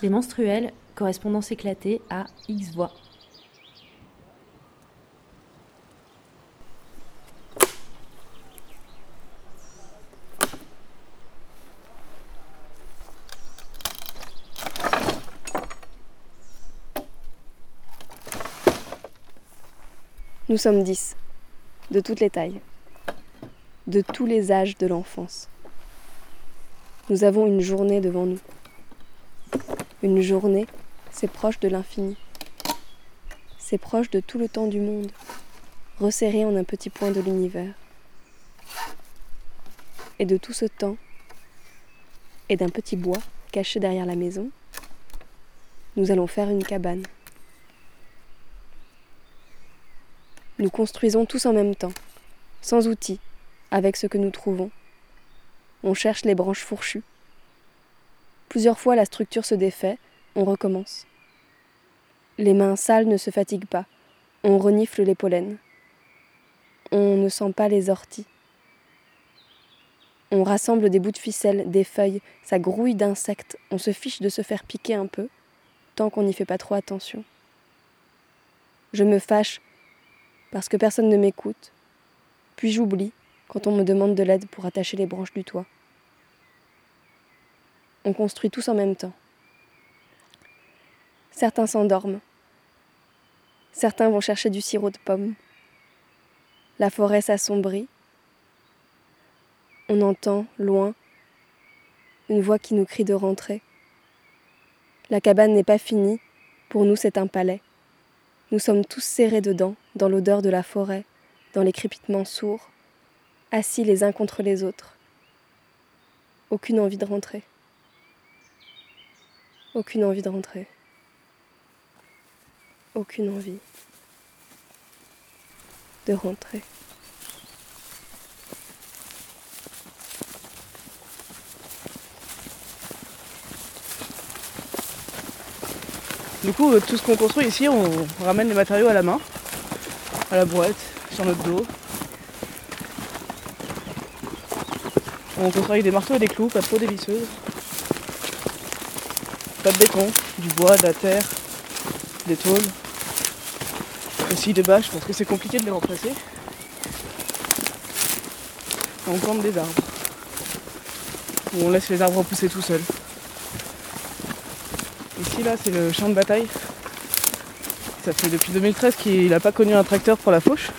Les menstruels, correspondance éclatée à X voix. Nous sommes dix, de toutes les tailles, de tous les âges de l'enfance. Nous avons une journée devant nous. Une journée, c'est proche de l'infini. C'est proche de tout le temps du monde, resserré en un petit point de l'univers. Et de tout ce temps, et d'un petit bois caché derrière la maison, nous allons faire une cabane. Nous construisons tous en même temps, sans outils, avec ce que nous trouvons. On cherche les branches fourchues. Plusieurs fois la structure se défait, on recommence. Les mains sales ne se fatiguent pas, on renifle les pollens. On ne sent pas les orties. On rassemble des bouts de ficelle, des feuilles, ça grouille d'insectes, on se fiche de se faire piquer un peu, tant qu'on n'y fait pas trop attention. Je me fâche parce que personne ne m'écoute, puis j'oublie quand on me demande de l'aide pour attacher les branches du toit. On construit tous en même temps. Certains s'endorment. Certains vont chercher du sirop de pomme. La forêt s'assombrit. On entend, loin, une voix qui nous crie de rentrer. La cabane n'est pas finie, pour nous c'est un palais. Nous sommes tous serrés dedans, dans l'odeur de la forêt, dans les crépitements sourds, assis les uns contre les autres. Aucune envie de rentrer. Aucune envie de rentrer. Aucune envie de rentrer. Du coup, euh, tout ce qu'on construit ici, on ramène les matériaux à la main, à la boîte, sur notre dos. On construit avec des marteaux et des clous, pas trop des visseuses. Pas de béton, du bois, de la terre, des tôles. Aussi des bâches parce que c'est compliqué de les remplacer. On plante des arbres. Ou on laisse les arbres pousser tout seuls. Ici là c'est le champ de bataille. Ça fait depuis 2013 qu'il n'a pas connu un tracteur pour la fauche.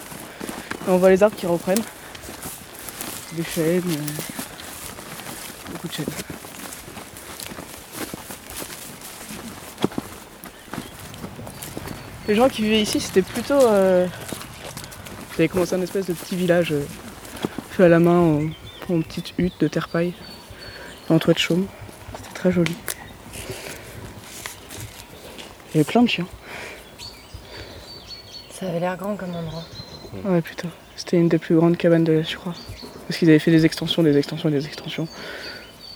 On voit les arbres qui reprennent. Des chênes, euh, beaucoup de chênes. Les gens qui vivaient ici c'était plutôt... Euh... Ils avaient commencé un espèce de petit village euh, fait à la main en, en petite hutte de terre paille en toit de chaume. C'était très joli. Il y avait plein de chiens. Ça avait l'air grand comme endroit. Ouais, putain. C'était une des plus grandes cabanes de l'Est, je crois. Parce qu'ils avaient fait des extensions, des extensions, des extensions.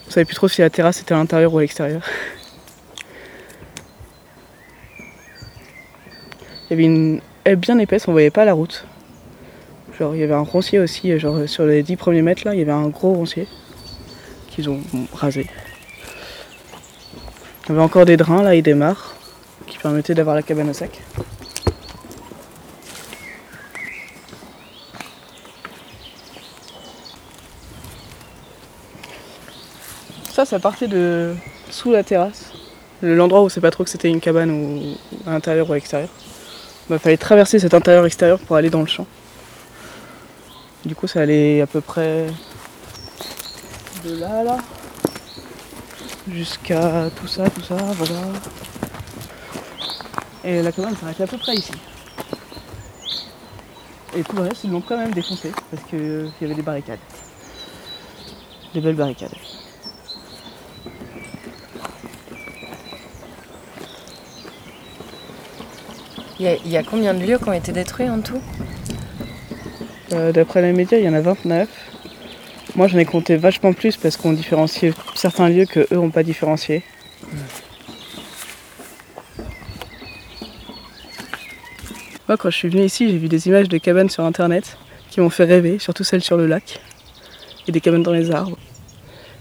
On savait plus trop si la terrasse était à l'intérieur ou à l'extérieur. Il y avait une haie bien épaisse, on voyait pas la route. Genre, il y avait un roncier aussi, genre sur les 10 premiers mètres là, il y avait un gros roncier qu'ils ont rasé. Il y avait encore des drains là et des mares qui permettaient d'avoir la cabane au sec. Ça, ça partait de sous la terrasse. L'endroit où on sait pas trop que c'était une cabane ou à l'intérieur ou à l'extérieur. Il fallait traverser cet intérieur-extérieur pour aller dans le champ. Du coup, ça allait à peu près de là là jusqu'à tout ça, tout ça, voilà. Et la cabane s'arrêtait à peu près ici. Et tout le reste, ils l'ont quand même défoncé parce qu'il y avait des barricades. Des belles barricades. Il y, a, combien de lieux qui ont été détruits en tout? Euh, D'après les médias, il y en a 29. Moi, j'en ai compté vachement plus parce qu'on différenciait certains lieux que eux n'ont pas différenciés. Moi, quand je suis venue ici, j'ai vu des images de cabanes sur internet qui m'ont fait rêver, surtout celles sur le lac et des cabanes dans les arbres.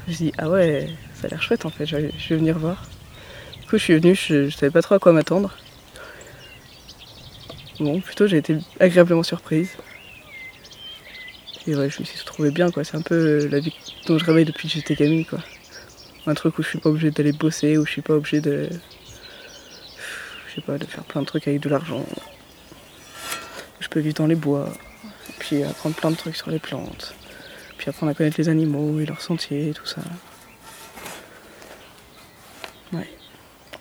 Je me suis dit, ah ouais, ça a l'air chouette en fait, je vais, venir voir. Du coup, coup, je suis venue, je, je savais pas trop à quoi m'attendre. Bon, plutôt, j'ai été agréablement surprise. Et ouais, je me suis trouvé bien, quoi. C'est un peu la vie dont je rêvais depuis que j'étais gamine, quoi. Un truc où je suis pas obligé d'aller bosser, où je suis pas obligé de. Je sais pas, de faire plein de trucs avec de l'argent. Je peux vivre dans les bois, puis apprendre plein de trucs sur les plantes, puis apprendre à connaître les animaux et leurs sentiers et tout ça. Ouais.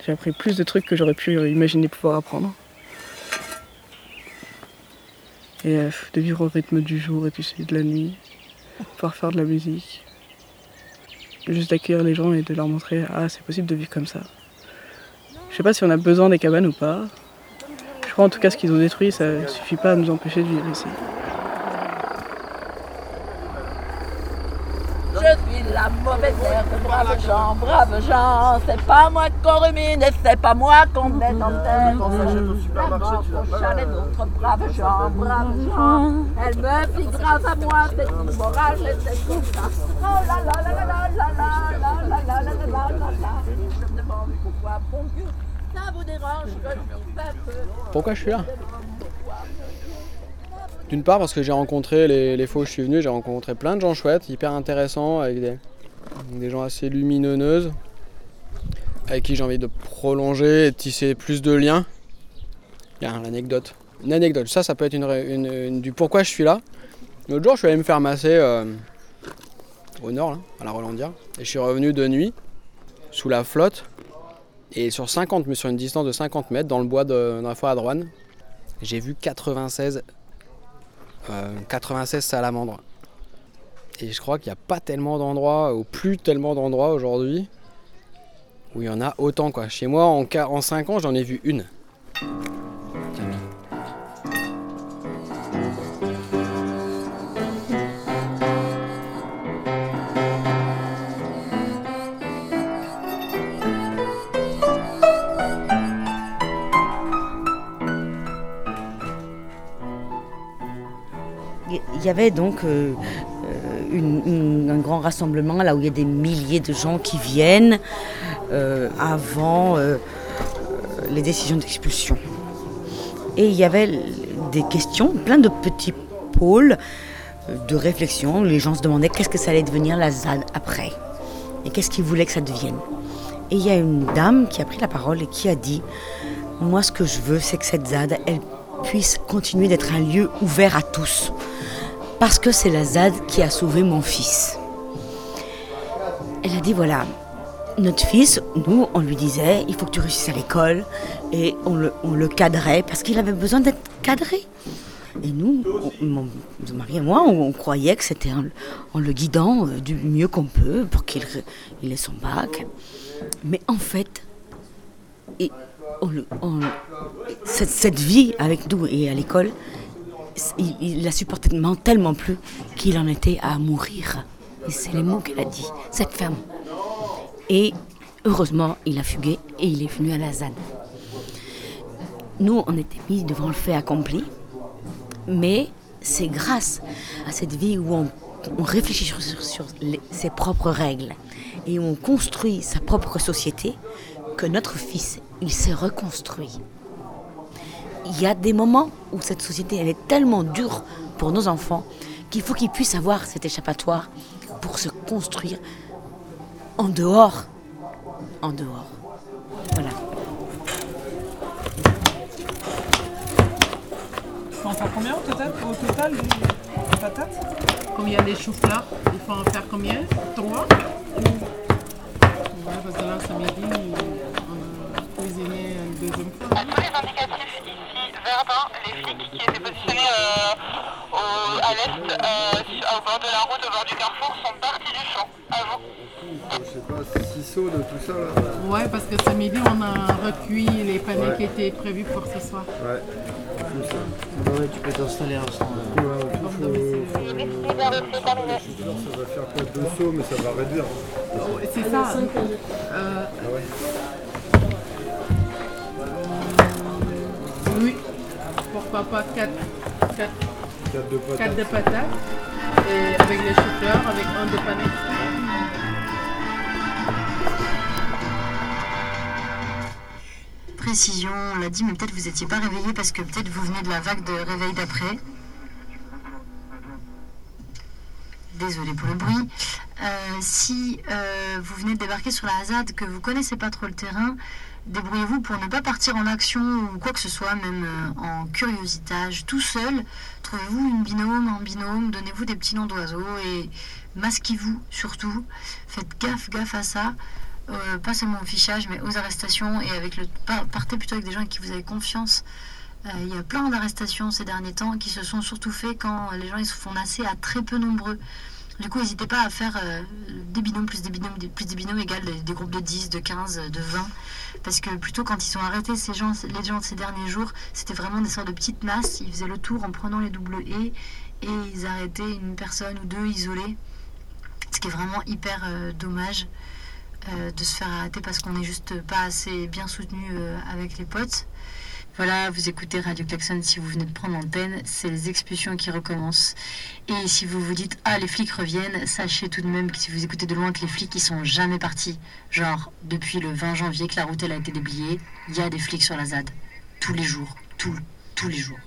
J'ai appris plus de trucs que j'aurais pu imaginer pouvoir apprendre. Et euh, de vivre au rythme du jour et puis celui de la nuit, pouvoir faire de la musique. Juste d'accueillir les gens et de leur montrer ah c'est possible de vivre comme ça. Je sais pas si on a besoin des cabanes ou pas. Je crois en tout cas ce qu'ils ont détruit, ça suffit pas à nous empêcher de vivre ici. Mauvaise herbe, brave gens, brave gens. C'est pas moi qu'on rumine et c'est pas moi qu'on met en terre. La mort prochaine les autres braves gens, braves gens. Elle me fit grâce à moi, c'est une morale et c'est tout ça. Oh là là là là là là là là là là là là là là là. Je me demande pourquoi, bon Dieu, ça vous dérange que je Pourquoi je suis là D'une part parce que j'ai rencontré les, les fois où je suis venu, j'ai rencontré plein de gens chouettes, hyper intéressants, avec des, des gens assez lumineux, avec qui j'ai envie de prolonger et de tisser plus de liens. Il y a l'anecdote. Une anecdote, ça, ça peut être une, une- une- du pourquoi je suis là. L'autre jour, je suis allé me faire masser euh, au nord, là, à la Rolandière, et je suis revenu de nuit, sous la flotte, et sur 50, mais sur une distance de 50 mètres, dans le bois de, la forêt à Droine, j'ai vu 96, euh, 96 salamandres. Et je crois qu'il n'y a pas tellement d'endroits, ou plus tellement d'endroits aujourd'hui, où il y en a autant. Quoi. Chez moi, en, qua- en 5 ans, j'en ai vu une. Il y avait donc euh, un grand rassemblement là où il y a des milliers de gens qui viennent euh, avant euh, les décisions d'expulsion. Et il y avait des questions, plein de petits pôles euh, de réflexion. Les gens se demandaient qu'est-ce que ça allait devenir la ZAD après et qu'est-ce qu'ils voulaient que ça devienne. Et il y a une dame qui a pris la parole et qui a dit Moi, ce que je veux, c'est que cette ZAD, elle puisse continuer d'être un lieu ouvert à tous parce que c'est la ZAD qui a sauvé mon fils. Elle a dit voilà, notre fils, nous, on lui disait il faut que tu réussisses à l'école et on le, cadrait parce qu'il avait besoin d'être cadré. Et nous, on- mon, mari et moi, on, croyait que c'était en, le guidant euh, du mieux qu'on peut pour qu'il il ait son bac. Mais en fait, et cette, cette vie avec nous et à l'école, il, la supportait tellement, plus qu'il en était à mourir. Et c'est les mots qu'elle a dit, cette femme. Et heureusement, il a fugué et il est venu à la ZAD. Nous, on était mis devant le fait accompli, mais c'est grâce à cette vie où on, réfléchit sur, ses propres règles et où on construit sa propre société que notre fils, il s'est reconstruit il y a des moments où cette société elle est tellement dure pour nos enfants qu'il faut qu'ils puissent avoir cet échappatoire pour se construire en dehors. En dehors. Voilà. faut en faire combien au total, au total les patates? Combien des choux-fleurs Il faut en faire combien? Trois? Ouais, parce que là, ce midi, on a cuisiné une deuxième fois. Les flics qui étaient positionnés euh, au- à l'est, euh, au bord de la route, au bord du carrefour, sont partis du champ. Vous. Je sais pas, ciseaux de tout ça là. Ouais, parce que ce midi, on a recuit les paniers Ouais. qui étaient prévus pour ce soir. Ouais. Tout ça. Ouais, tu peux t'installer un instant. Ouais, il faut, faut- Ça va faire quoi deux sauts, mais ça va réduire. C'est ça. Euh, Ah ouais. oui. Pourquoi pas 4 quatre, Quatre de patates. quatre de patates. Et avec les choux-fleurs, avec un de panais. précision, on l'a dit, mais peut-être vous n'étiez pas réveillé parce que peut-être vous venez de la vague de réveil d'après. Désolée pour le bruit. Euh, si euh, vous venez de débarquer sur la Hazard, que vous connaissez pas trop le terrain, débrouillez-vous pour ne pas partir en action ou quoi que ce soit, même euh, en curiositage, tout seul. Trouvez-vous une binôme, un binôme, donnez-vous des petits noms d'oiseaux et masquez-vous surtout. Faites gaffe, gaffe à ça. Euh, pas seulement au fichage, mais aux arrestations et avec le par- partez plutôt avec des gens avec qui vous avez confiance. Euh, Il y a plein d'arrestations ces derniers temps qui se sont surtout fait quand les gens se font nasser à très peu nombreux. Du coup, n'hésitez pas à faire euh, des binômes plus des binômes plus des binômes égale des, groupes de 10, de 15, de 20. Parce que plutôt quand ils ont arrêté ces gens, les gens de ces derniers jours, c'était vraiment des sortes de petites masses. Ils faisaient le tour en prenant les double et et ils arrêtaient une personne ou deux isolées. Ce qui est vraiment hyper euh, dommage euh, de se faire arrêter parce qu'on n'est juste pas assez bien soutenu avec les potes. Voilà, vous écoutez Radio Klaxon si vous venez de prendre l'antenne, c'est les expulsions qui recommencent. Et si vous vous dites ah les flics reviennent, sachez tout de même que si vous écoutez de loin que les flics ils sont jamais partis. Genre depuis le 20 janvier que la route elle a été déblayée, il y a des flics sur la ZAD tous les jours, tous tous les jours.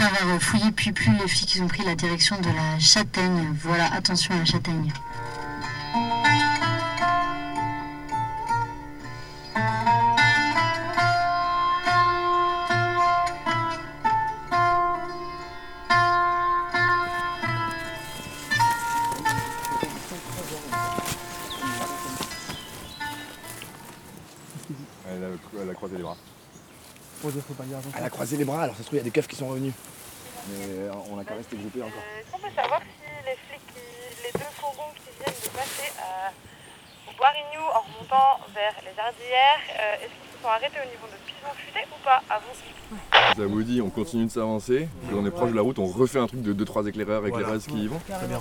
Après avoir fouillé puis plus, les flics ils ont pris la direction de la châtaigne. Voilà, attention à la châtaigne. Elle a croisé les bras, alors ça se trouve, il y a des keufs qui sont revenus. Mais euh, on a qu'à rester groupés encore. Est-ce qu'on peut savoir si les flics, qui- les deux fourgons qui viennent de passer à Boirignou en remontant vers les Ardillères, euh, est-ce qu'ils se sont arrêtés au niveau de Pison Futé ou pas avant Ça vous dit, on continue de s'avancer. On est proche de la route, on refait un truc de 2-3 éclaireurs, Voilà. éclaireuses qui y vont. Très bien.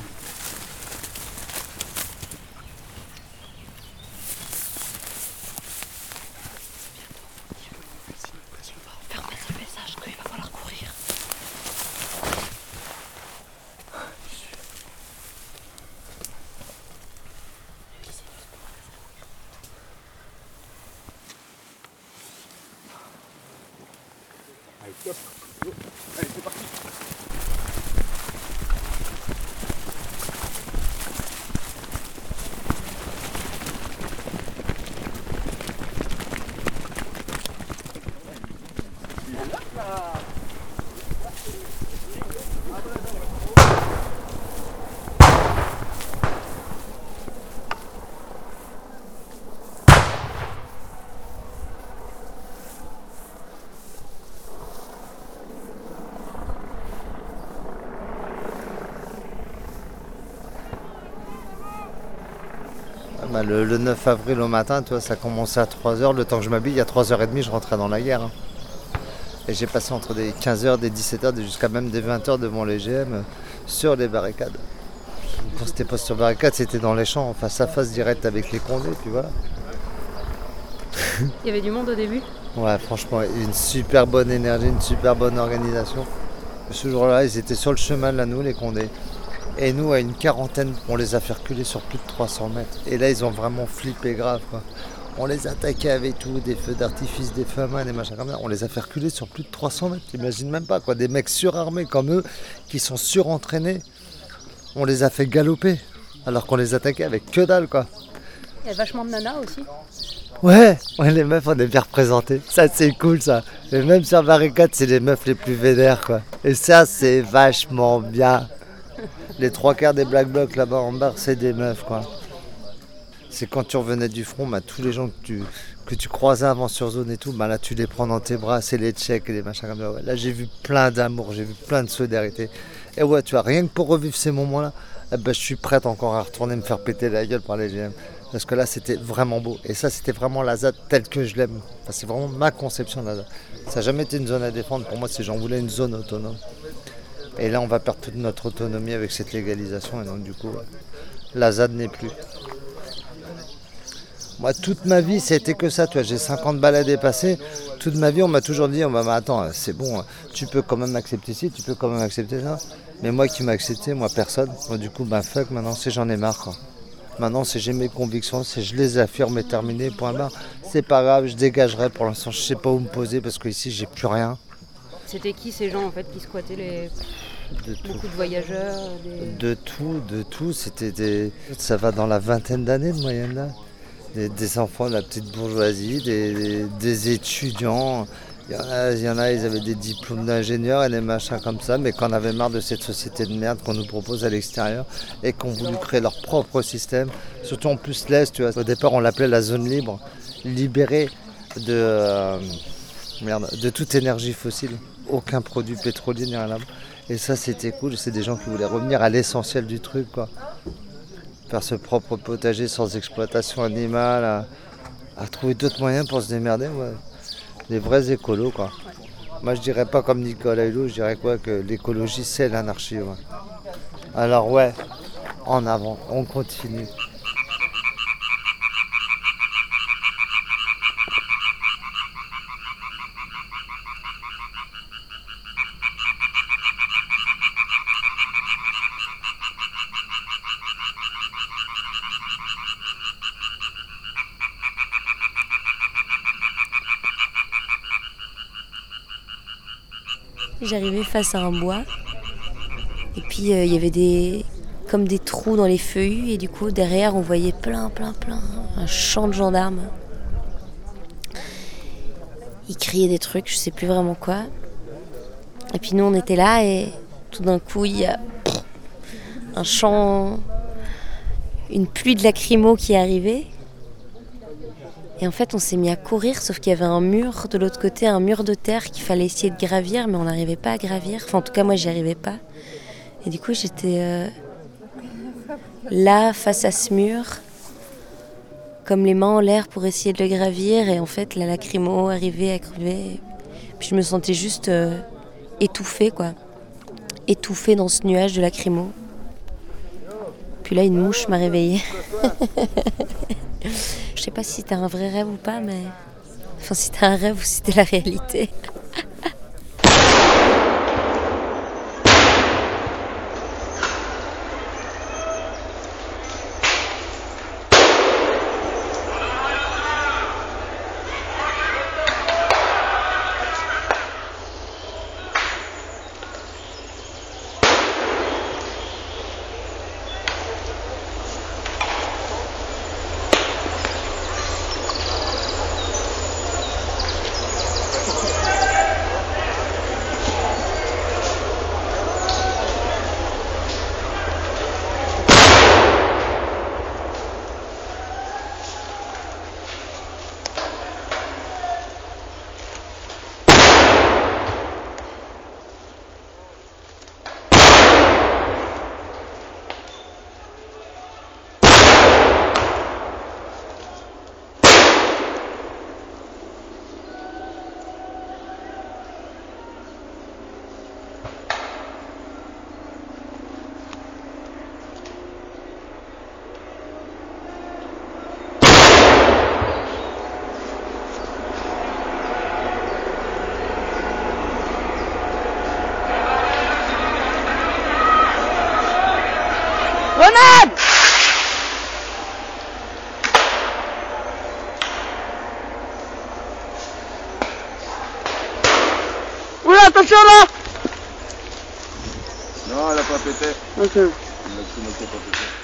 Bah, le, le 9 avril au matin, toi, ça commençait à 3h. Le temps que je m'habille, à 3h30, je rentrais dans la guerre. hein. Et j'ai passé entre des 15h, des 17h, des- jusqu'à même des 20h devant les GM euh, sur les barricades. Quand c'était pas sur barricade, c'était dans les champs, face à face direct avec les condés, puis voilà. Il y avait du monde au début? Ouais, franchement, une super bonne énergie, une super bonne organisation. Ce jour-là, ils étaient sur le chemin de la nous, les Condés. Et nous, à une quarantaine, on les a fait reculer sur plus de 300 mètres. Et là, ils ont vraiment flippé grave, quoi. On les attaquait avec tout, des feux d'artifice, des feux à main, des machins comme ça. On les a fait reculer sur plus de 300 mètres. T'imagines même pas, quoi. Des mecs surarmés comme eux, qui sont surentraînés. On les a fait galoper. Alors qu'on les attaquait avec que dalle, quoi. Il y a vachement de nanas aussi. Ouais, ouais, les meufs, on est bien représentés. Ça, c'est cool, ça. Et même sur barricade, c'est les meufs les plus vénères, quoi. Et ça, c'est vachement bien. Les trois quarts des Black Blocs là-bas en bas, c'est des meufs, quoi. C'est quand tu revenais du front, bah, tous les gens que tu, que tu croisais avant sur zone et tout, bah, là, tu les prends dans tes bras, c'est les tchèques et les machins comme ça. Là, j'ai vu plein d'amour, j'ai vu plein de solidarité. Et ouais, tu vois, rien que pour revivre ces moments-là, eh ben, je suis prête encore à retourner me faire péter la gueule par les GM. Parce que là, c'était vraiment beau. Et ça, c'était vraiment la ZAD telle que je l'aime. C'est vraiment ma conception de la ZAD. Ça n'a jamais été une zone à défendre. Pour moi, si j'en voulais une zone autonome. Et là, on va perdre toute notre autonomie avec cette légalisation. Et donc, du coup, la ZAD n'est plus. Moi, toute ma vie, c'était que ça. Tu vois, j'ai 50 balles à dépasser. Toute ma vie, on m'a toujours dit, bah, bah, attends, c'est bon, tu peux quand même accepter ci, tu peux quand même accepter ça. Mais moi qui m'a accepté, moi personne. Moi, du coup, bah fuck, maintenant, c'est j'en ai marre. Maintenant, c'est j'ai mes convictions, c'est je les affirme et terminé, point barre. C'est pas grave, je dégagerai. Pour l'instant, je sais pas où me poser parce que ici, j'ai plus rien. C'était qui ces gens en fait qui squattaient les. Beaucoup de voyageurs des- De tout, de tout. C'était des... Ça va dans la vingtaine d'années de moyenne là. Des, des enfants de la petite bourgeoisie, des, des- des étudiants. Il y, en a, il y en a, ils avaient des diplômes d'ingénieurs et des machins comme ça, mais qu'on avait marre de cette société de merde qu'on nous propose à l'extérieur et qu'on voulu créer leur propre système. Surtout en plus l'Est, tu vois. Au départ, on l'appelait la zone libre, libérée de, euh, merde, de toute énergie fossile. Aucun produit pétrolier ni rien là Et ça, c'était cool. C'est des gens qui voulaient revenir à l'essentiel du truc, quoi. Faire ce propre potager sans exploitation animale, à, trouver d'autres moyens pour se démerder, ouais. Des vrais écolos, quoi. Moi, je dirais pas comme Nicolas Hulot, je dirais quoi que l'écologie, c'est l'anarchie. Alors, ouais, en avant, on continue. Face à un bois. Et puis euh, il y avait des comme des trous dans les feuillus et du coup derrière on voyait plein plein plein un champ de gendarmes. Ils criaient des trucs, je sais plus vraiment quoi. Et puis nous on était là et tout d'un coup il y a un champ une pluie de lacrymo qui est arrivée. Et en fait, on s'est mis à courir, sauf qu'il y avait un mur de l'autre côté, un mur de terre qu'il fallait essayer de gravir, mais on n'arrivait pas à gravir. Enfin, en tout cas, moi, j'y arrivais pas. Et du coup, j'étais euh, là, face à ce mur, comme les mains en l'air pour essayer de le gravir. Et en fait, la lacrymo arrivait à crever. Puis je me sentais juste euh, étouffée, quoi. Étouffée dans ce nuage de lacrymo. Puis là, une mouche m'a réveillée. Je sais pas si c'était un vrai rêve ou pas, mais. Enfin, si c'était un rêve ou si c'était la réalité. Grenade Oula, attention là Non, elle a pas pété.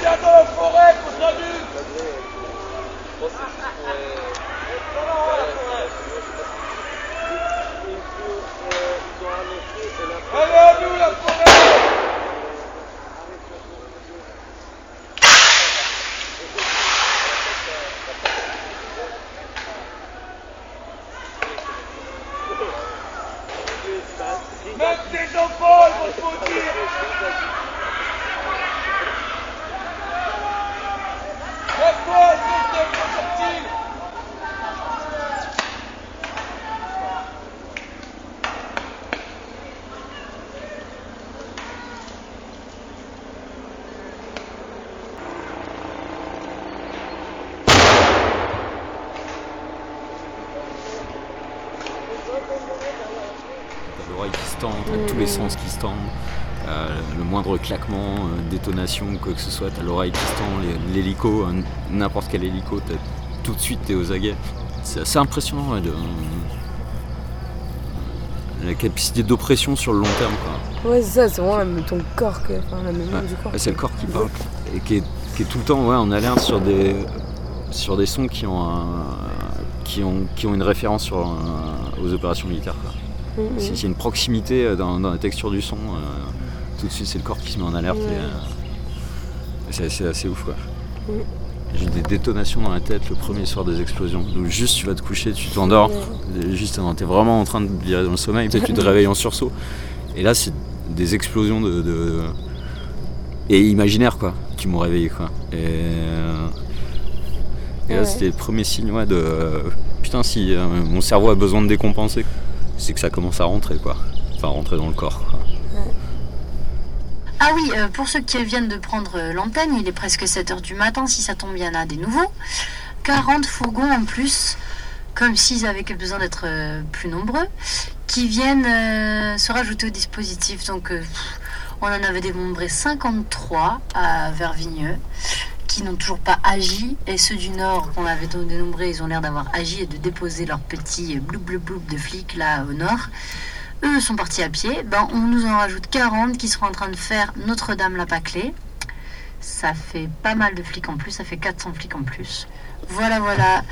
viens dans la forêt, Allez, à nous la forêt. Les sens qui se tendent. Euh, le moindre claquement, euh, détonation, quoi que ce soit, t'as l'oreille qui se tend, l'hélico, euh, n'importe quel hélico, tout de suite t'es aux aguets. C'est assez impressionnant ouais, de, la capacité d'oppression sur le long terme. Quoi. Ouais, c'est ça, c'est vraiment ton corps, que- enfin, la mémoire du corps. Ouais, c'est le corps qui parle et qui est, qui est tout le temps ouais, en alerte sur des, sur des sons qui ont, un- qui ont, qui ont une référence sur, un- aux opérations militaires. S'il y a une proximité euh, dans, dans la texture du son, euh, tout de suite c'est le corps qui se met en alerte. et, euh, c'est assez, assez ouf quoi. Mhm. J'ai eu des détonations dans la tête le premier soir des explosions. Donc juste tu vas te coucher, tu t'endors, juste avant, t'es vraiment en train de virer dans le sommeil, peut-être tu te réveilles en sursaut. Et là c'est des explosions de, de- et imaginaires quoi, qui m'ont réveillé quoi. Et, et là Ouais. c'était le premier signe ouais, de euh, putain si euh, mon cerveau a besoin de décompenser, c'est que ça commence à rentrer quoi. Enfin rentrer dans le corps. Ah oui, euh, pour ceux qui viennent de prendre euh, l'antenne, il est presque 7h du matin, si ça tombe, il y en a des nouveaux. 40 fourgons en plus, comme s'ils avaient besoin d'être euh, plus nombreux, qui viennent se rajouter au dispositif. Donc on en avait dénombré 53 à Vervigneux qui n'ont toujours pas agi et ceux du nord qu'on avait dénombrés ils ont l'air d'avoir agi et de déposer leurs petits bloup bloup bloup de flics là au nord eux sont partis à pied, ben, on nous en rajoute 40 qui seront en train de faire Notre-Dame-la-Pâclée. Ça fait pas mal de flics en plus, ça fait 400 flics en plus. Voilà, voilà.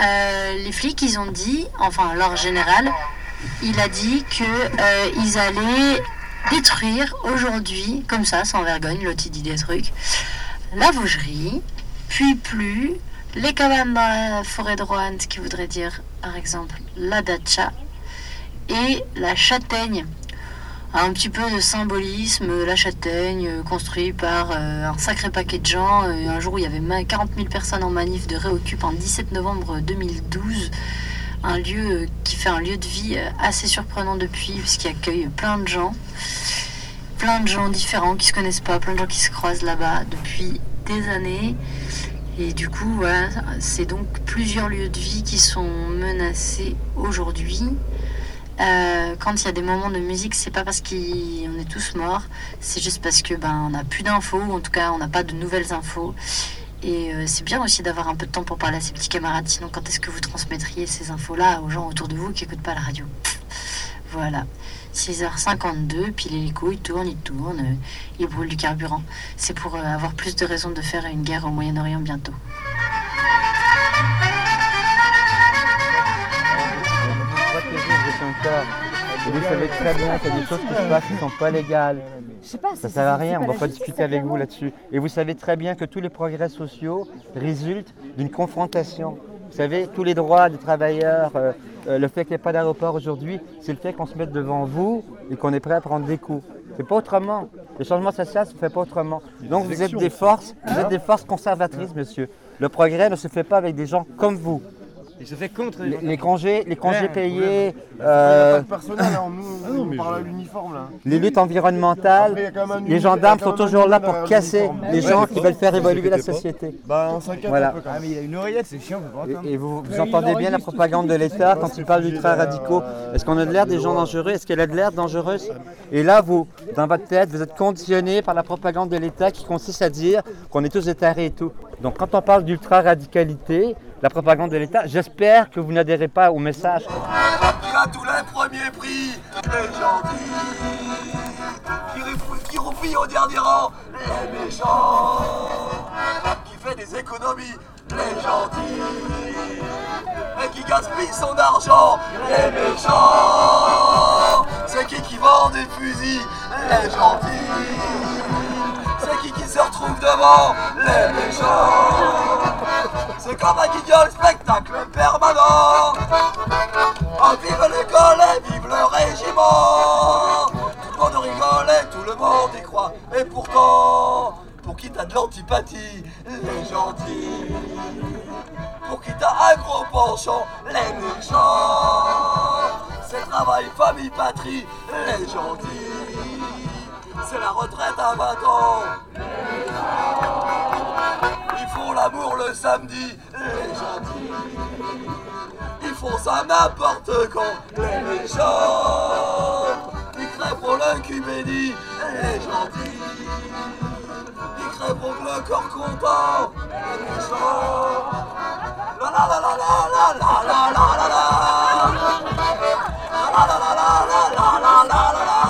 Euh, les flics, ils ont dit, enfin leur général, il a dit que euh, ils allaient détruire aujourd'hui, comme ça, sans vergogne, l'autre il dit des trucs, la Vosgerie, puis plus, les cabanes dans la forêt de Roanne, ce qui voudrait dire, par exemple, la Dacha, et la châtaigne. Un petit peu de symbolisme, la châtaigne, euh, construite par euh, un sacré paquet de gens. Euh, un jour où il y avait ma- 40 000 personnes en manif de Réoccupe en 17 novembre 2012. Un lieu qui fait un lieu de vie assez surprenant depuis, puisqu'il accueille plein de gens. Plein de gens différents qui se connaissent pas, plein de gens qui se croisent là-bas depuis des années. Et du coup, c'est donc plusieurs lieux de vie qui sont menacés aujourd'hui. Euh, quand il y a des moments de musique, c'est pas parce qu'on est tous morts, c'est juste parce que ben on n'a plus d'infos, en tout cas on n'a pas de nouvelles infos. Et euh, c'est bien aussi d'avoir un peu de temps pour parler à ses petits camarades. Sinon, quand est-ce que vous transmettriez ces infos-là aux gens autour de vous qui n'écoutent pas la radio? Voilà. 6h52, puis l'hélico il tourne, il tourne, euh, il brûle du carburant. C'est pour euh, avoir plus de raisons de faire une guerre au Moyen-Orient bientôt. Vous savez très bien qu'il y a des choses qui se passent qui ne sont pas légales. Ça sert à rien, on ne va pas discuter avec vous là-dessus. Et vous savez très bien que tous les progrès sociaux résultent d'une confrontation. Vous savez, tous les droits des travailleurs, euh, euh, le fait qu'il n'y ait pas d'aéroport aujourd'hui, c'est le fait qu'on se mette devant vous et qu'on est prêt à prendre des coups. C'est pas autrement. Le changement social ne se fait pas autrement. Donc vous êtes des forces, vous êtes des forces conservatrices, monsieur. Le progrès ne se fait pas avec des gens comme vous. Il se fait contre Les, les congés, les congés Ouais, payés, ouais. Il n'y a euh, pas de personnel, nous, on parle à l'uniforme là. les luttes environnementales, Après, un les gendarmes sont toujours là pour derrière casser les Ouais, gens qui veulent faire évoluer la société. Bah on s'inquiète Voilà. un peu quand même. Ah mais il a une oreillette, c'est chiant, Et, et vous, vous entendez bien la propagande de l'État quand il parle d'ultra radicaux. Est-ce qu'on a de l'air des gens dangereux? Est-ce qu'elle a de l'air dangereuse? Et là, vous, dans votre tête, vous êtes conditionné par la propagande de l'État qui consiste à dire qu'on est tous des tarés et tout. Donc quand on parle d'ultra radicalité, la propagande de l'État, j'espère que vous n'adhérez pas au message. A tous les premiers prix, les gentils. Qui, rif- qui roupille au dernier rang, les méchants. Qui fait des économies, les gentils. Et qui gaspille son argent, les méchants. C'est qui qui vend des fusils, les gentils. Retrouve devant, les méchants. C'est comme un guignol spectacle permanent. Oh, vive l'école et vive le régiment. Tout le monde rigole et tout le monde y croit. Et pourtant, pour qui t'as de l'antipathie, les gentils? Pour qui t'as un gros penchant, les méchants? C'est travail, famille, patrie, les gentils. C'est la retraite à 20 ans. Ils font l'amour le samedi, les gentils. Ils font ça n'importe quand, les méchants. Ils crèvent pour béni, les gentils. Ils crèvent pour le corps content, les méchants. La la la la la la la la la la la. La la la la la la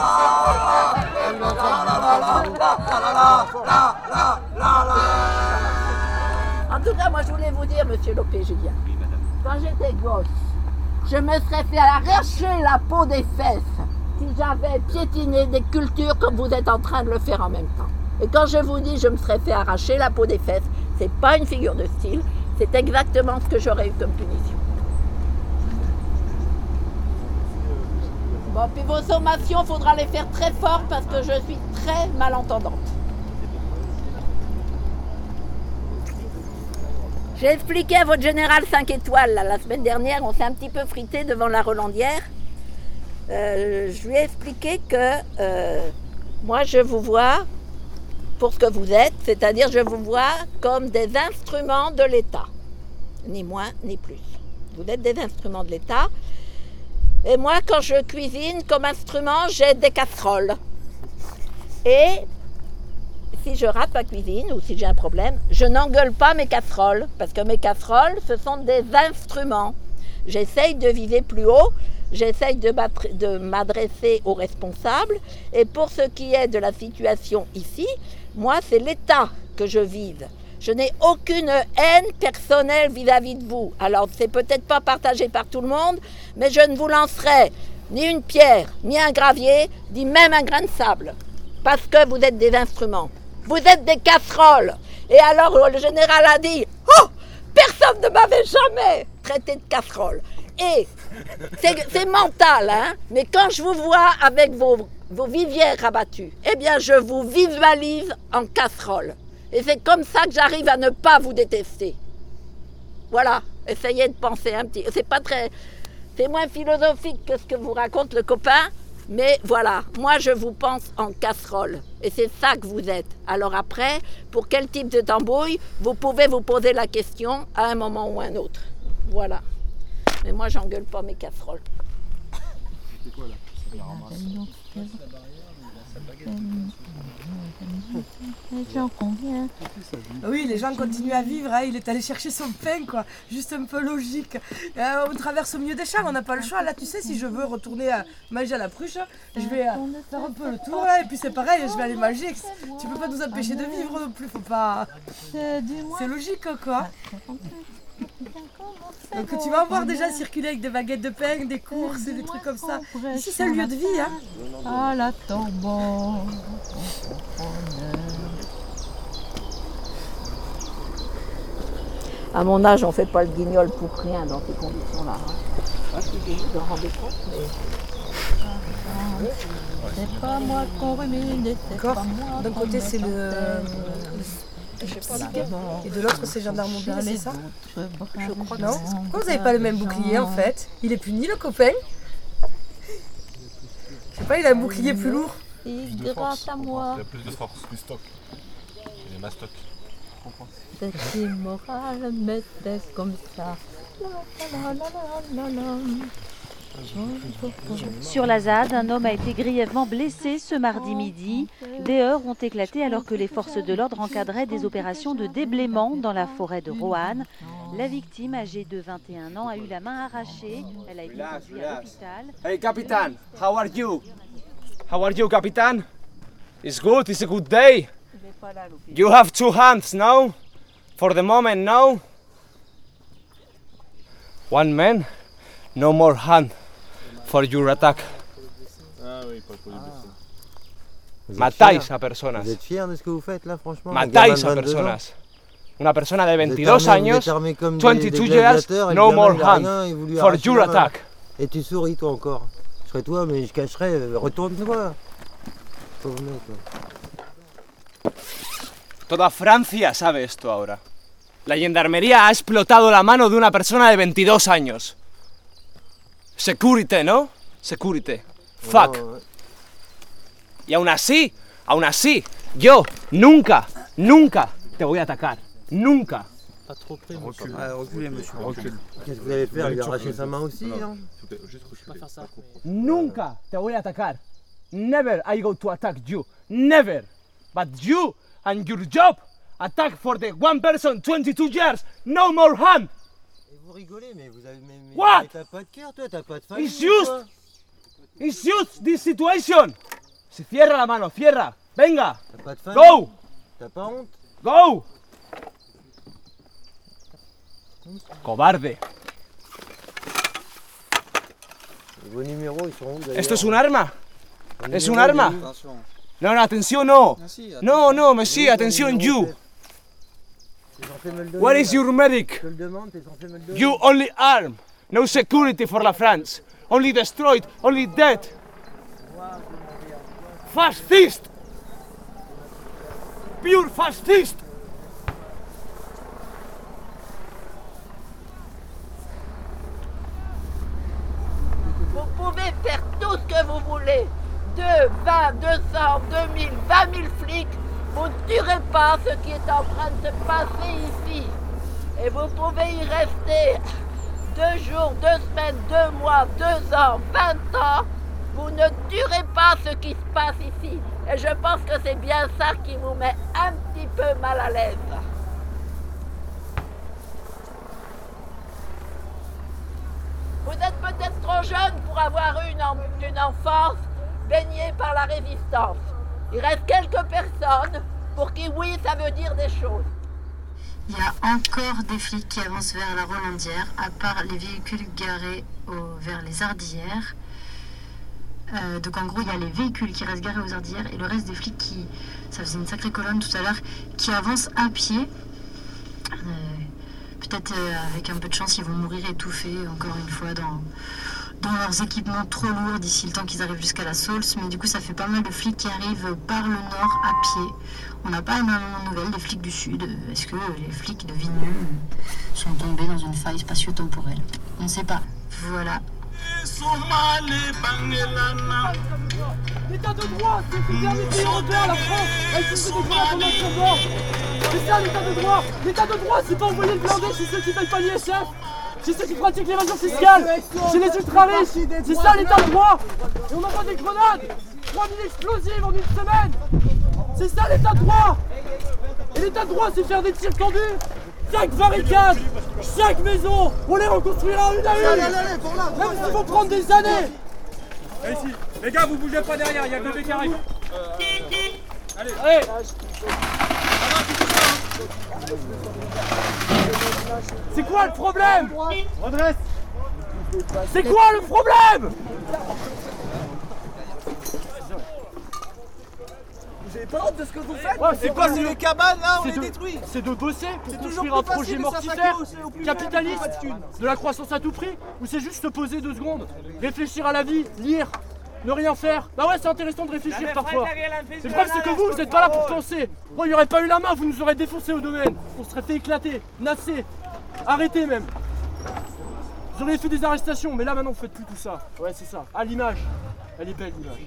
En tout cas, moi je voulais vous dire, monsieur Lopé Julien, quand j'étais gosse, je me serais fait arracher la peau des fesses si j'avais piétiné des cultures comme vous êtes en train de le faire en même temps. Et quand je vous dis je me serais fait arracher la peau des fesses, c'est pas une figure de style, c'est exactement ce que j'aurais eu comme punition. Bon, puis vos sommations, faudra les faire très fort parce que je suis très malentendante. J'ai expliqué à votre général 5 étoiles là, la semaine dernière, on s'est un petit peu frité devant la Rolandière. Euh, je lui ai expliqué que euh, moi je vous vois pour ce que vous êtes, c'est-à-dire je vous vois comme des instruments de l'État, ni moins ni plus. Vous êtes des instruments de l'État. Et moi, quand je cuisine comme instrument, j'ai des casseroles. Et si je rate ma cuisine ou si j'ai un problème, je n'engueule pas mes casseroles, parce que mes casseroles, ce sont des instruments. J'essaye de viser plus haut, j'essaye de m'adre- de m'adresser aux responsables, et pour ce qui est de la situation ici, moi, c'est l'État que je vise. Je n'ai aucune haine personnelle vis-à-vis de vous. Alors, c'est peut-être pas partagé par tout le monde, mais je ne vous lancerai ni une pierre, ni un gravier, ni même un grain de sable, parce que vous êtes des instruments. Vous êtes des casseroles. Et alors, le général a dit Oh Personne ne m'avait jamais traité de casserole. Et c'est mental, hein Mais quand je vous vois avec vos, vos vivières rabattues, eh bien, je vous visualise en casserole. Et c'est comme ça que j'arrive à ne pas vous détester. Voilà, essayez de penser un petit. C'est pas très. C'est moins philosophique que ce que vous raconte le copain, mais voilà, moi je vous pense en casserole. Et c'est ça que vous êtes. Alors après, pour quel type de tambouille, vous pouvez vous poser la question à un moment ou un autre. Voilà. Mais moi j'engueule pas mes casseroles. Oui, les gens continuent à vivre. hein, Il est allé chercher son pain, quoi. Juste un peu logique. Euh, on traverse au milieu des champs, on n'a pas le choix. Là, tu sais, si je veux retourner à manger à la pruche, je vais euh, faire un peu le tour là. Et puis c'est pareil, je vais aller manger. Tu peux pas nous empêcher de vivre non plus. Faut pas. C'est logique, quoi. Donc tu vas voir déjà circuler avec des baguettes de pain, des courses et des trucs comme ça. Ici, c'est un lieu de vie, hein. À la tombe. À mon âge, on fait pas le guignol pour rien dans ces conditions-là. hein. Vous vous en rendez compte mais- C'est pas moi qu'on rumine, D'accord. D'un côté, c'est le. Et de l'autre, c'est gendarme mobile, c'est ça Je crois non. Pourquoi vous n'avez pas le même bouclier en fait Il est puni le copain Je sais pas, il a un bouclier plus lourd. Grâce à moi, Il y a plus de force, plus stock. Il est mastoc. C'est immoral, mais c'est comme ça. La, la, la, la, la, la. Sur la ZAD, un homme a été grièvement blessé ce mardi midi. Des heurts ont éclaté alors que les forces de l'ordre encadraient des opérations de déblaiement dans la forêt de Roanne. La victime, âgée de 21 ans, a eu la main arrachée. Elle a été conduite à l'hôpital. Hey, Capitan, how are you? How are you, Capitan? It's good, it's a good day. You have two hands now, for the moment now. One man, no more hand for your attack. Ah. Matáis a personas. Matáis a personas. Una persona de 22 años, 22 years, no more hand for your attack. Et tu souris toi encore. Je serais toi, mais je cacherais. Retourne-toi. Pauvre mec. Toda Francia sabe esto ahora. La gendarmería ha explotado la mano de una persona de 22 años. Security, ¿no? Security. Fuck. Y aún así, aún así, yo nunca, nunca te voy a atacar. Nunca. Pas trop près, monsieur. Reculez, monsieur. Recule. Qu'est-ce que vous allez faire Lui arracher sa main aussi, hein Nunca te voy a atacar. Never I go to attack you. Never. But you and your job attack for the one person 22 years. No more harm. Et vous rigolez, mais vous avez. What T'as pas de cœur, toi, t'as pas de famille. It's used. It's used this situation. Se cierra la mano, cierra. Venga. T'as pas de famille. Go. T'as pas honte Go. Cobarde. Vos numéros, ils sont où d'ailleurs ¿Esto es un arma? ¿Es un arma? Où No, no, atención, no. Ah, No, no, Messi, atención, you. Where is your medic? You only arm. No security for la France. Only destroyed, only dead. Fascist. Pure fascist. Vous pouvez faire tout ce que vous voulez. 2, 20, 200, 2000, 20 000 flics. Vous ne tuerez pas ce qui est en train de se passer ici. Et vous pouvez y rester deux jours, deux semaines, deux mois, deux ans, 20 ans. Vous ne tuerez pas ce qui se passe ici. Et je pense que c'est bien ça qui vous met un petit peu mal à l'aise. Vous êtes peut-être trop jeune pour avoir eu une enfance baignée par la résistance. Il reste quelques personnes pour qui oui, ça veut dire des choses. Il y a encore des flics qui avancent vers la Rolandière, à part les véhicules garés vers les Ardillères. Euh, donc en gros, il y a les véhicules qui restent garés aux Ardillères et le reste des flics qui, ça faisait une sacrée colonne tout à l'heure, qui avancent à pied. Euh, Peut-être euh, avec un peu de chance, ils vont mourir étouffés encore une fois dans, dans leurs équipements trop lourds d'ici le temps qu'ils arrivent jusqu'à la Sauce. Mais du coup, ça fait pas mal de flics qui arrivent par le nord à pied. On n'a pas énormément de nouvelles des flics du sud. Est-ce que les flics de Vigneux sont tombés dans une faille spatio-temporelle? On ne sait pas. Voilà. L'état de droit, c'est le dernier pays la France, elle se fait des notre bord. C'est ça l'état de droit. L'état de droit, c'est pas envoyer le blindé chez ceux qui payent pas l'ISF. Chez ceux qui pratiquent l'évasion fiscale, chez les ultra riches, c'est ça l'état de droit. Et on envoie des grenades. 3000 explosives en une semaine. C'est ça l'état de droit. Et l'état de droit, c'est faire des tirs tendus. Chaque barricade, chaque maison, on les reconstruira une à une. Allez, allez, allez, pour là, pour Même s'il faut prendre des années. Et ici, les gars, vous bougez pas derrière, il y a le bébé qui arrive. Allez, allez C'est quoi le problème Redresse C'est quoi le problème Vous avez pas honte de ce que vous faites Ouais, C'est quoi, c'est les cabanes là, on c'est les de- détruit C'est de bosser pour C'est toujours construire un projet mortifère, capitaliste, de la croissance à tout prix, ou c'est juste se poser deux secondes, réfléchir à la vie, lire, ne rien faire Bah ouais, c'est intéressant de réfléchir parfois. C'est le problème, c'est que vous, vous n'êtes pas là pour penser. Bon, il n'y aurait pas eu la main, vous nous aurez défoncé au domaine. On serait fait éclater, nasser, arrêter même. Vous auriez fait des arrestations, mais là maintenant vous faites plus tout ça. Ouais, c'est ça. Ah, l'image. Elle est belle l'image.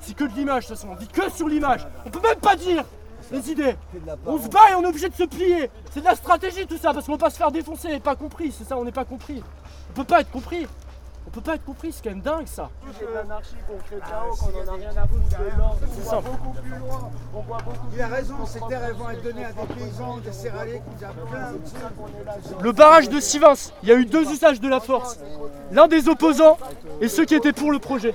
C'est que de l'image, de toute façon. On dit que sur l'image. On peut même pas dire les idées. On se bat et on est obligé de se plier. C'est de la stratégie tout ça, parce qu'on veut pas se faire défoncer et pas compris. C'est ça, on n'est pas compris. On peut pas être compris. On peut pas être compris, c'est quand même dingue ça. C'est l'anarchie qu'on crée chaos, qu'on en a rien à foutre de l'ordre. C'est On va simple. beaucoup plus loin. On voit beaucoup Il a raison, ces terres elles vont être données à des paysans, des céréaliers qui ont plein de trucs. Le barrage de Sivins, il y a eu deux usages de la force. L'un des opposants et ceux qui étaient pour le projet.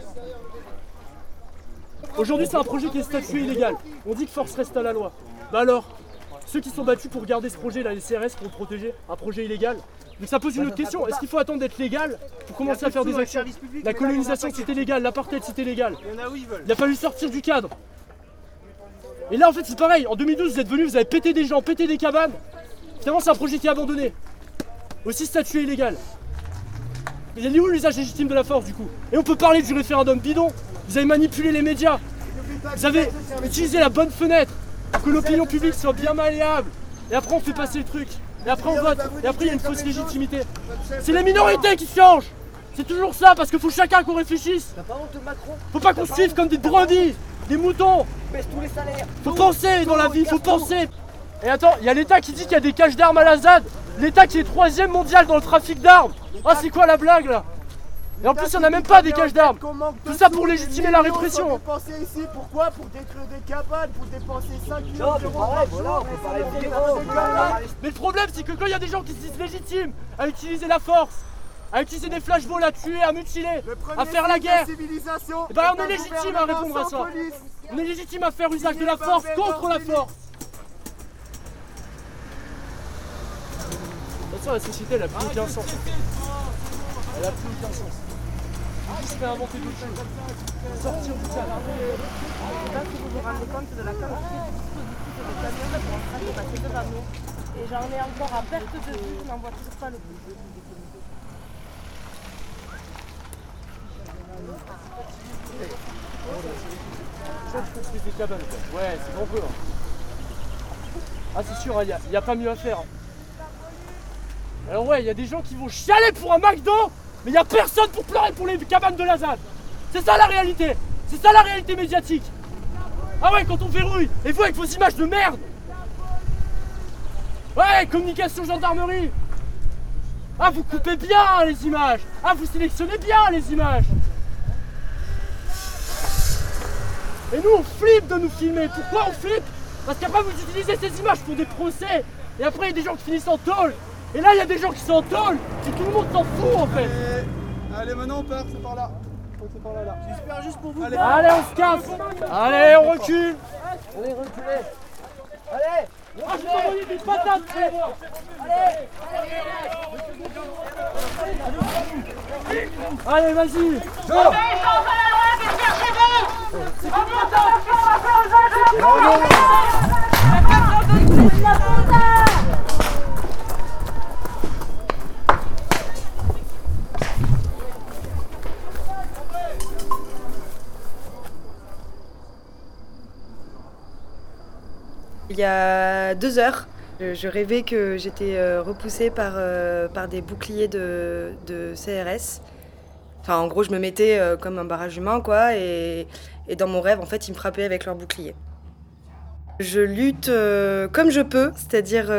Aujourd'hui, c'est un projet qui est statué illégal. On dit que force reste à la loi. Bah alors, ceux qui sont battus pour garder ce projet, là, les CRS, pour le protéger, un projet illégal. Donc ça pose une autre question. Est-ce qu'il faut attendre d'être légal pour commencer à faire des actions La colonisation, c'était légal. L'apartheid, c'était légal. Il y en a où ils veulent. Il a fallu sortir du cadre. Et là, en fait, c'est pareil. En 2012, vous êtes venus, vous avez pété des gens, pété des cabanes. Finalement, c'est un projet qui est abandonné. Aussi statué illégal. Mais il est où l'usage légitime de la force du coup Et on peut parler du référendum bidon. Vous avez manipulé les médias. Vous avez utilisé la bonne fenêtre pour que l'opinion publique soit bien malléable. Et après on fait passer le truc. Et après on vote. Et après il y a une fausse légitimité. C'est les minorités qui changent. C'est toujours ça parce qu'il faut chacun qu'on réfléchisse. T'as pas honte de Macron Faut pas qu'on se suive comme des brebis, des moutons. Baisse tous les salaires. Faut penser dans la vie, faut penser. Et attends, il y a l'État qui dit qu'il y a des caches d'armes à la ZAD. L'État qui est troisième mondial dans le trafic d'armes. Ah, c'est quoi la blague là? Et en plus, il n'y en a même pas des caches d'armes. Tout ça pour légitimer la répression. Dépenser ici, pourquoi Pour détruire des cabanes, pour dépenser 5 millions Non, mais d'euros on le problème, c'est que quand il y a des gens qui se disent légitimes à utiliser la force, à utiliser des flashballs, à tuer, à mutiler, à faire la guerre, et ben on est légitime à répondre à ça. On est légitime à faire usage de la force contre la force. De toute façon, la société, elle a plus aucun sens. Elle a plus aucun sens. Faut juste réinventer d'autres choses. Sortir du cadre. Je pas si vous vous rendez compte de la quantité de dispositifs de camions qui sont en train de passer devant nous. Et j'en ai encore à perte de vue, je n'en vois toujours pas le bout. Gens qui construisent des cabanes, quoi. Ouais, c'est dangereux. hein. Ah, c'est sûr, il n'y a, pas mieux à faire. hein. Alors, ouais, il y a des gens qui vont chialer pour un McDo, mais il n'y a personne pour pleurer pour les cabanes de la ZAD. C'est ça la réalité. C'est ça la réalité médiatique. Ah ouais, quand on verrouille, et vous avec vos images de merde. Ouais, communication gendarmerie. Ah, vous coupez bien les images. Ah, vous sélectionnez bien les images. Et nous on flippe de nous filmer. Pourquoi on flippe? Parce qu'après vous utilisez ces images pour des procès. Et après il y a des gens qui finissent en tôle. Et là il y a des gens qui sont en tôle. Et tout le monde s'en fout en fait. Allez, maintenant on part, c'est par là. C'est par là, là. J'espère juste pour vous. Allez, on se casse. Allez, on recule. Allez, reculez. Allez Ah, je vais envoyer des patates, frère. Allez, vas-y. Il y a deux heures, je, rêvais que j'étais euh, repoussée par, euh, par des boucliers de, CRS. Enfin, en gros, je me mettais euh, comme un barrage humain, quoi, et, dans mon rêve, en fait, ils me frappaient avec leurs boucliers. Je lutte comme je peux, c'est-à-dire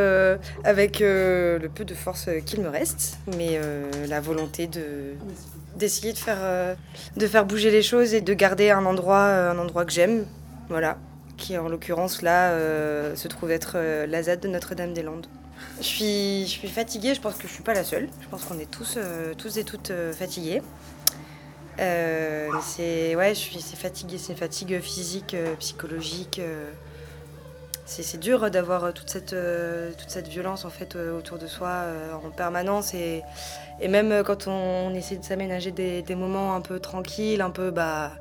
avec le peu de force qu'il me reste, mais la volonté de d'essayer de faire de faire bouger les choses et de garder un endroit un endroit que j'aime, voilà, qui en l'occurrence là euh, se trouve être euh, la ZAD de Notre-Dame-des-Landes. Je suis fatiguée, je pense que je suis pas la seule. Je pense qu'on est tous euh, tous et toutes fatigués. C'est ouais, fatigué, c'est une fatigue physique, psychologique. c'est dur d'avoir toute cette, violence en fait autour de soi en permanence et, même quand on, on essaie de s'aménager des, des moments un peu tranquilles, un peu bah,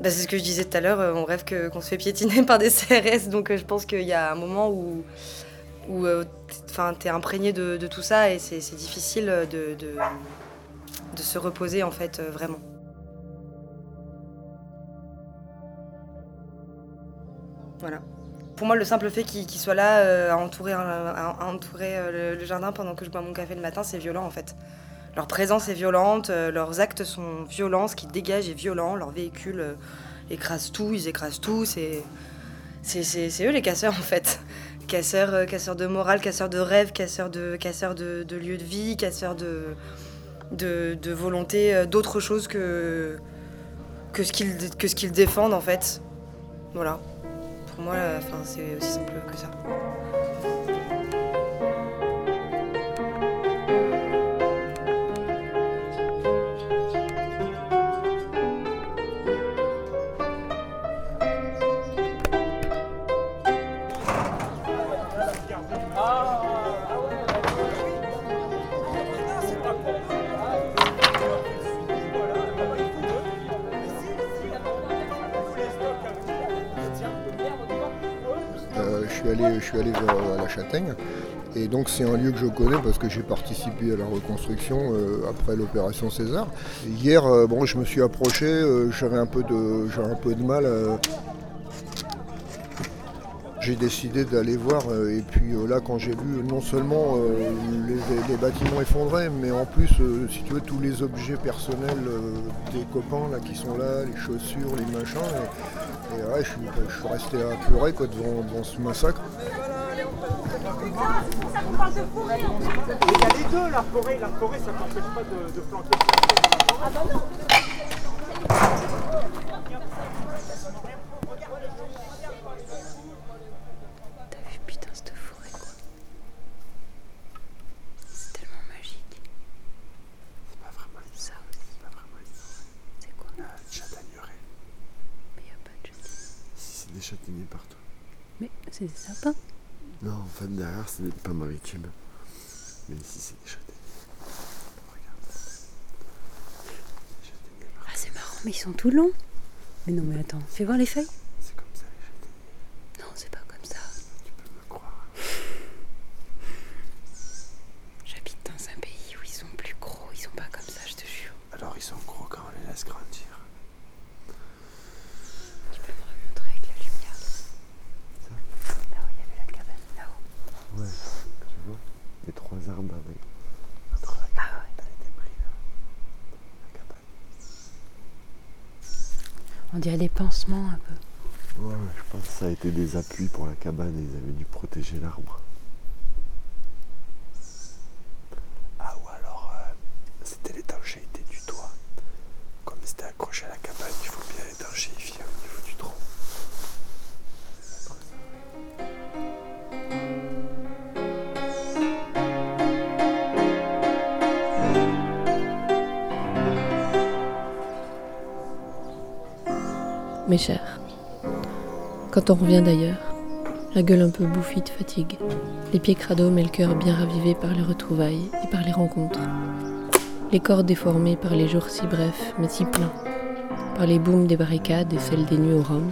bah, c'est ce que je disais tout à l'heure, euh, on rêve qu'on se fait piétiner par des CRS donc euh, je pense qu'il y a un moment où, euh, t- enfin, t'es imprégné de, tout ça et c'est difficile de, se reposer en fait vraiment. Voilà. Pour moi, le simple fait qu'ils soient là à entourer, le jardin pendant que je bois mon café le matin, c'est violent en fait. Leur présence est violente, euh, leurs actes sont violents, ce qu'ils dégagent est violent, leurs véhicules euh, écrasent tout, ils écrasent tout, c'est c'est- eux les casseurs en fait. Casseurs, euh, casseurs de morale, casseurs de rêve, casseurs de, casseurs de, lieux de vie, casseurs de, de, de volonté d'autre chose que, que ce qu'ils que ce qu'ils défendent en fait. Voilà. Pour moi, c'est aussi simple que ça. Je suis allé vers euh, la Châtaigne Et donc c'est un lieu que je connais parce que j'ai participé à la reconstruction euh, après l'opération César. hier, euh, bon, je me suis approché, euh, j'avais un peu de, un peu de mal. j'ai décidé d'aller voir et puis là quand j'ai vu non seulement les, bâtiments effondrés mais en plus si tu veux tous les objets personnels des copains là qui sont là, les chaussures, les machins ouais, je, suis, resté à pleurer quoi, devant ce massacre. Il y a les deux, la forêt, la forêt, ça t'empêche pas de, de planter. Ah bah non T'as vu putain cette forêt quoi C'est tellement magique. C'est pas vraiment ça aussi. C'est pas vraiment C'est quoi La châtaigneraie. Mais y a pas de châtaignier. Si c'est des châtaigniers partout. Mais c'est des sapins. Non, en fait, derrière, c'est des pins maritimes. Mais ici, c'est des châtaigniers. Regarde. Ah, c'est marrant, mais ils sont tout longs. Mais non, mais attends, fais voir les feuilles. C'est comme ça, les châtaigniers. Non, c'est pas comme ça. Tu peux me croire. J'habite dans un pays où ils sont plus gros, ils sont pas comme ça, je te jure. Alors, ils sont gros quand on les laisse grandir. Tu peux me remontrer avec la lumière Là où il y avait la cabane, là-haut. Ouais, tu vois, les trois arbres avec. Entre la cabane et les débris là. La cabane. On dirait des pansements un peu. Ouais, je pense que ça a été des appuis pour la cabane et ils avaient dû protéger l'arbre. Mes chers, quand on revient d'ailleurs, la gueule un peu bouffie de fatigue, les pieds crados mais le cœur bien ravivé par les retrouvailles et par les rencontres, les corps déformés par les jours si brefs mais si pleins, par les booms des barricades et celles des nuits au rhum,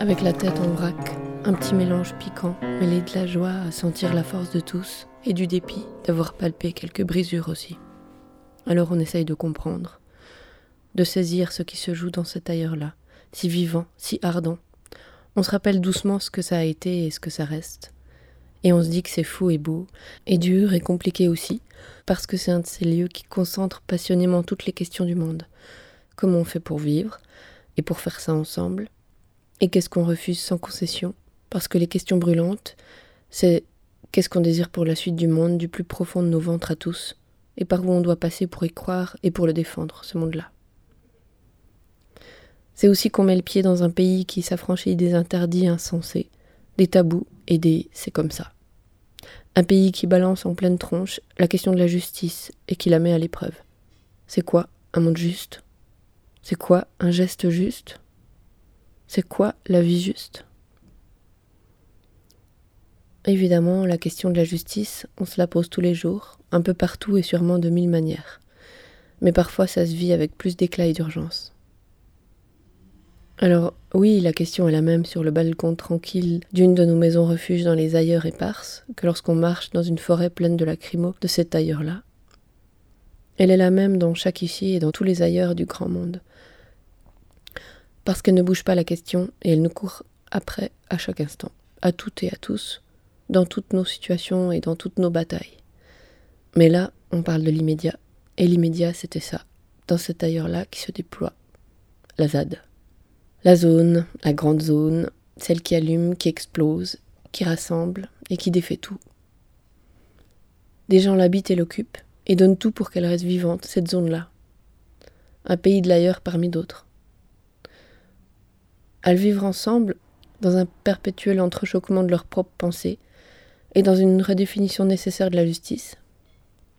avec la tête en vrac, un petit mélange piquant mêlé de la joie à sentir la force de tous et du dépit d'avoir palpé quelques brisures aussi. Alors on essaye de comprendre, de saisir ce qui se joue dans cet ailleurs-là, si vivant, si ardent. On se rappelle doucement ce que ça a été et ce que ça reste. Et on se dit que c'est fou et beau, et dur et compliqué aussi, parce que c'est un de ces lieux qui concentrent passionnément toutes les questions du monde. Comment on fait pour vivre, et pour faire ça ensemble? Et qu'est-ce qu'on refuse sans concession? Parce que les questions brûlantes, c'est qu'est-ce qu'on désire pour la suite du monde du plus profond de nos ventres à tous, et par où on doit passer pour y croire et pour le défendre, ce monde-là? C'est aussi qu'on met le pied dans un pays qui s'affranchit des interdits insensés, des tabous et des c'est comme ça. Un pays qui balance en pleine tronche la question de la justice et qui la met à l'épreuve. C'est quoi un monde juste? C'est quoi un geste juste? C'est quoi la vie juste? Évidemment, la question de la justice, on se la pose tous les jours, un peu partout et sûrement de mille manières. Mais parfois ça se vit avec plus d'éclat et d'urgence. Alors oui, la question est la même sur le balcon tranquille d'une de nos maisons refuges dans les ailleurs éparses que lorsqu'on marche dans une forêt pleine de lacrymos de cet ailleurs-là. Elle est la même dans chaque ici et dans tous les ailleurs du grand monde. Parce qu'elle ne bouge pas la question et elle nous court après à chaque instant, à toutes et à tous, dans toutes nos situations et dans toutes nos batailles. Mais là, on parle de l'immédiat, et l'immédiat c'était ça, dans cet ailleurs-là qui se déploie, la ZAD. La zone, la grande zone, celle qui allume, qui explose, qui rassemble et qui défait tout. Des gens l'habitent et l'occupent, et donnent tout pour qu'elle reste vivante, cette zone-là. Un pays de l'ailleurs parmi d'autres. À le vivre ensemble, dans un perpétuel entrechoquement de leurs propres pensées, et dans une redéfinition nécessaire de la justice.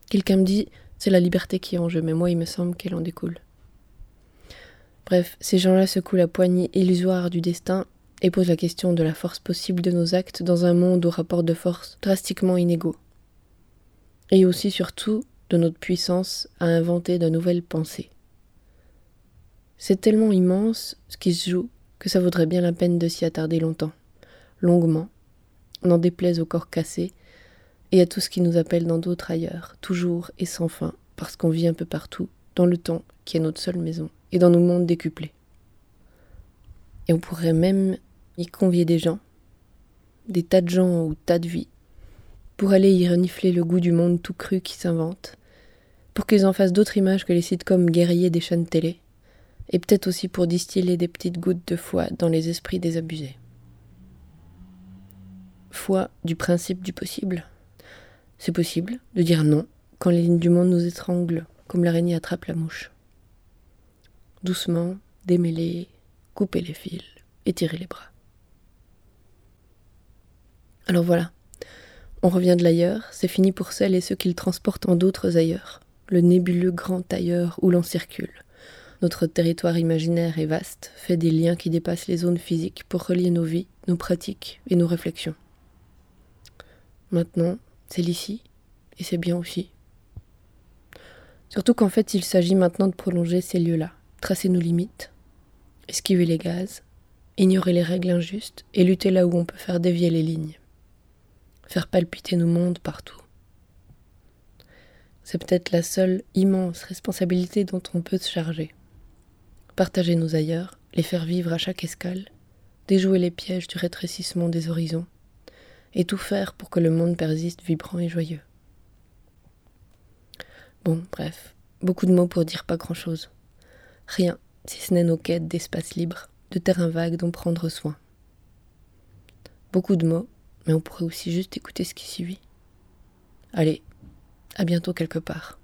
Quelqu'un me dit, c'est la liberté qui est en jeu, mais moi il me semble qu'elle en découle. Bref, ces gens-là secouent la poignée illusoire du destin et posent la question de la force possible de nos actes dans un monde aux rapports de force drastiquement inégaux. Et aussi surtout de notre puissance à inventer de nouvelles pensées. C'est tellement immense ce qui se joue que ça vaudrait bien la peine de s'y attarder longtemps, longuement, n'en déplaise au corps cassé, et à tout ce qui nous appelle dans d'autres ailleurs, toujours et sans fin, parce qu'on vit un peu partout, dans le temps qui est notre seule maison, et dans nos mondes décuplés. Et on pourrait même y convier des gens, des tas de gens ou tas de vies, pour aller y renifler le goût du monde tout cru qui s'invente, pour qu'ils en fassent d'autres images que les sitcoms guerriers des chaînes télé, et peut-être aussi pour distiller des petites gouttes de foi dans les esprits désabusés. Foi du principe du possible. C'est possible de dire non quand les lignes du monde nous étranglent, comme l'araignée attrape la mouche. Doucement, démêler, couper les fils, étirer les bras. Alors voilà, on revient de l'ailleurs, c'est fini pour celles et ceux qui le transportent en d'autres ailleurs, le nébuleux grand ailleurs où l'on circule. Notre territoire imaginaire est vaste, fait des liens qui dépassent les zones physiques pour relier nos vies, nos pratiques et nos réflexions. Maintenant, c'est l'ici, et c'est bien aussi. Surtout qu'en fait, il s'agit maintenant de prolonger ces lieux-là, tracer nos limites, esquiver les gaz, ignorer les règles injustes et lutter là où on peut faire dévier les lignes. Faire palpiter nos mondes partout. C'est peut-être la seule immense responsabilité dont on peut se charger. Partager nos ailleurs, les faire vivre à chaque escale, déjouer les pièges du rétrécissement des horizons, et tout faire pour que le monde persiste vibrant et joyeux. Bon, bref, beaucoup de mots pour dire pas grand-chose. Rien, si ce n'est nos quêtes d'espace libre, de terrain vague dont prendre soin. Beaucoup de mots, mais on pourrait aussi juste écouter ce qui suit. Allez, à bientôt quelque part.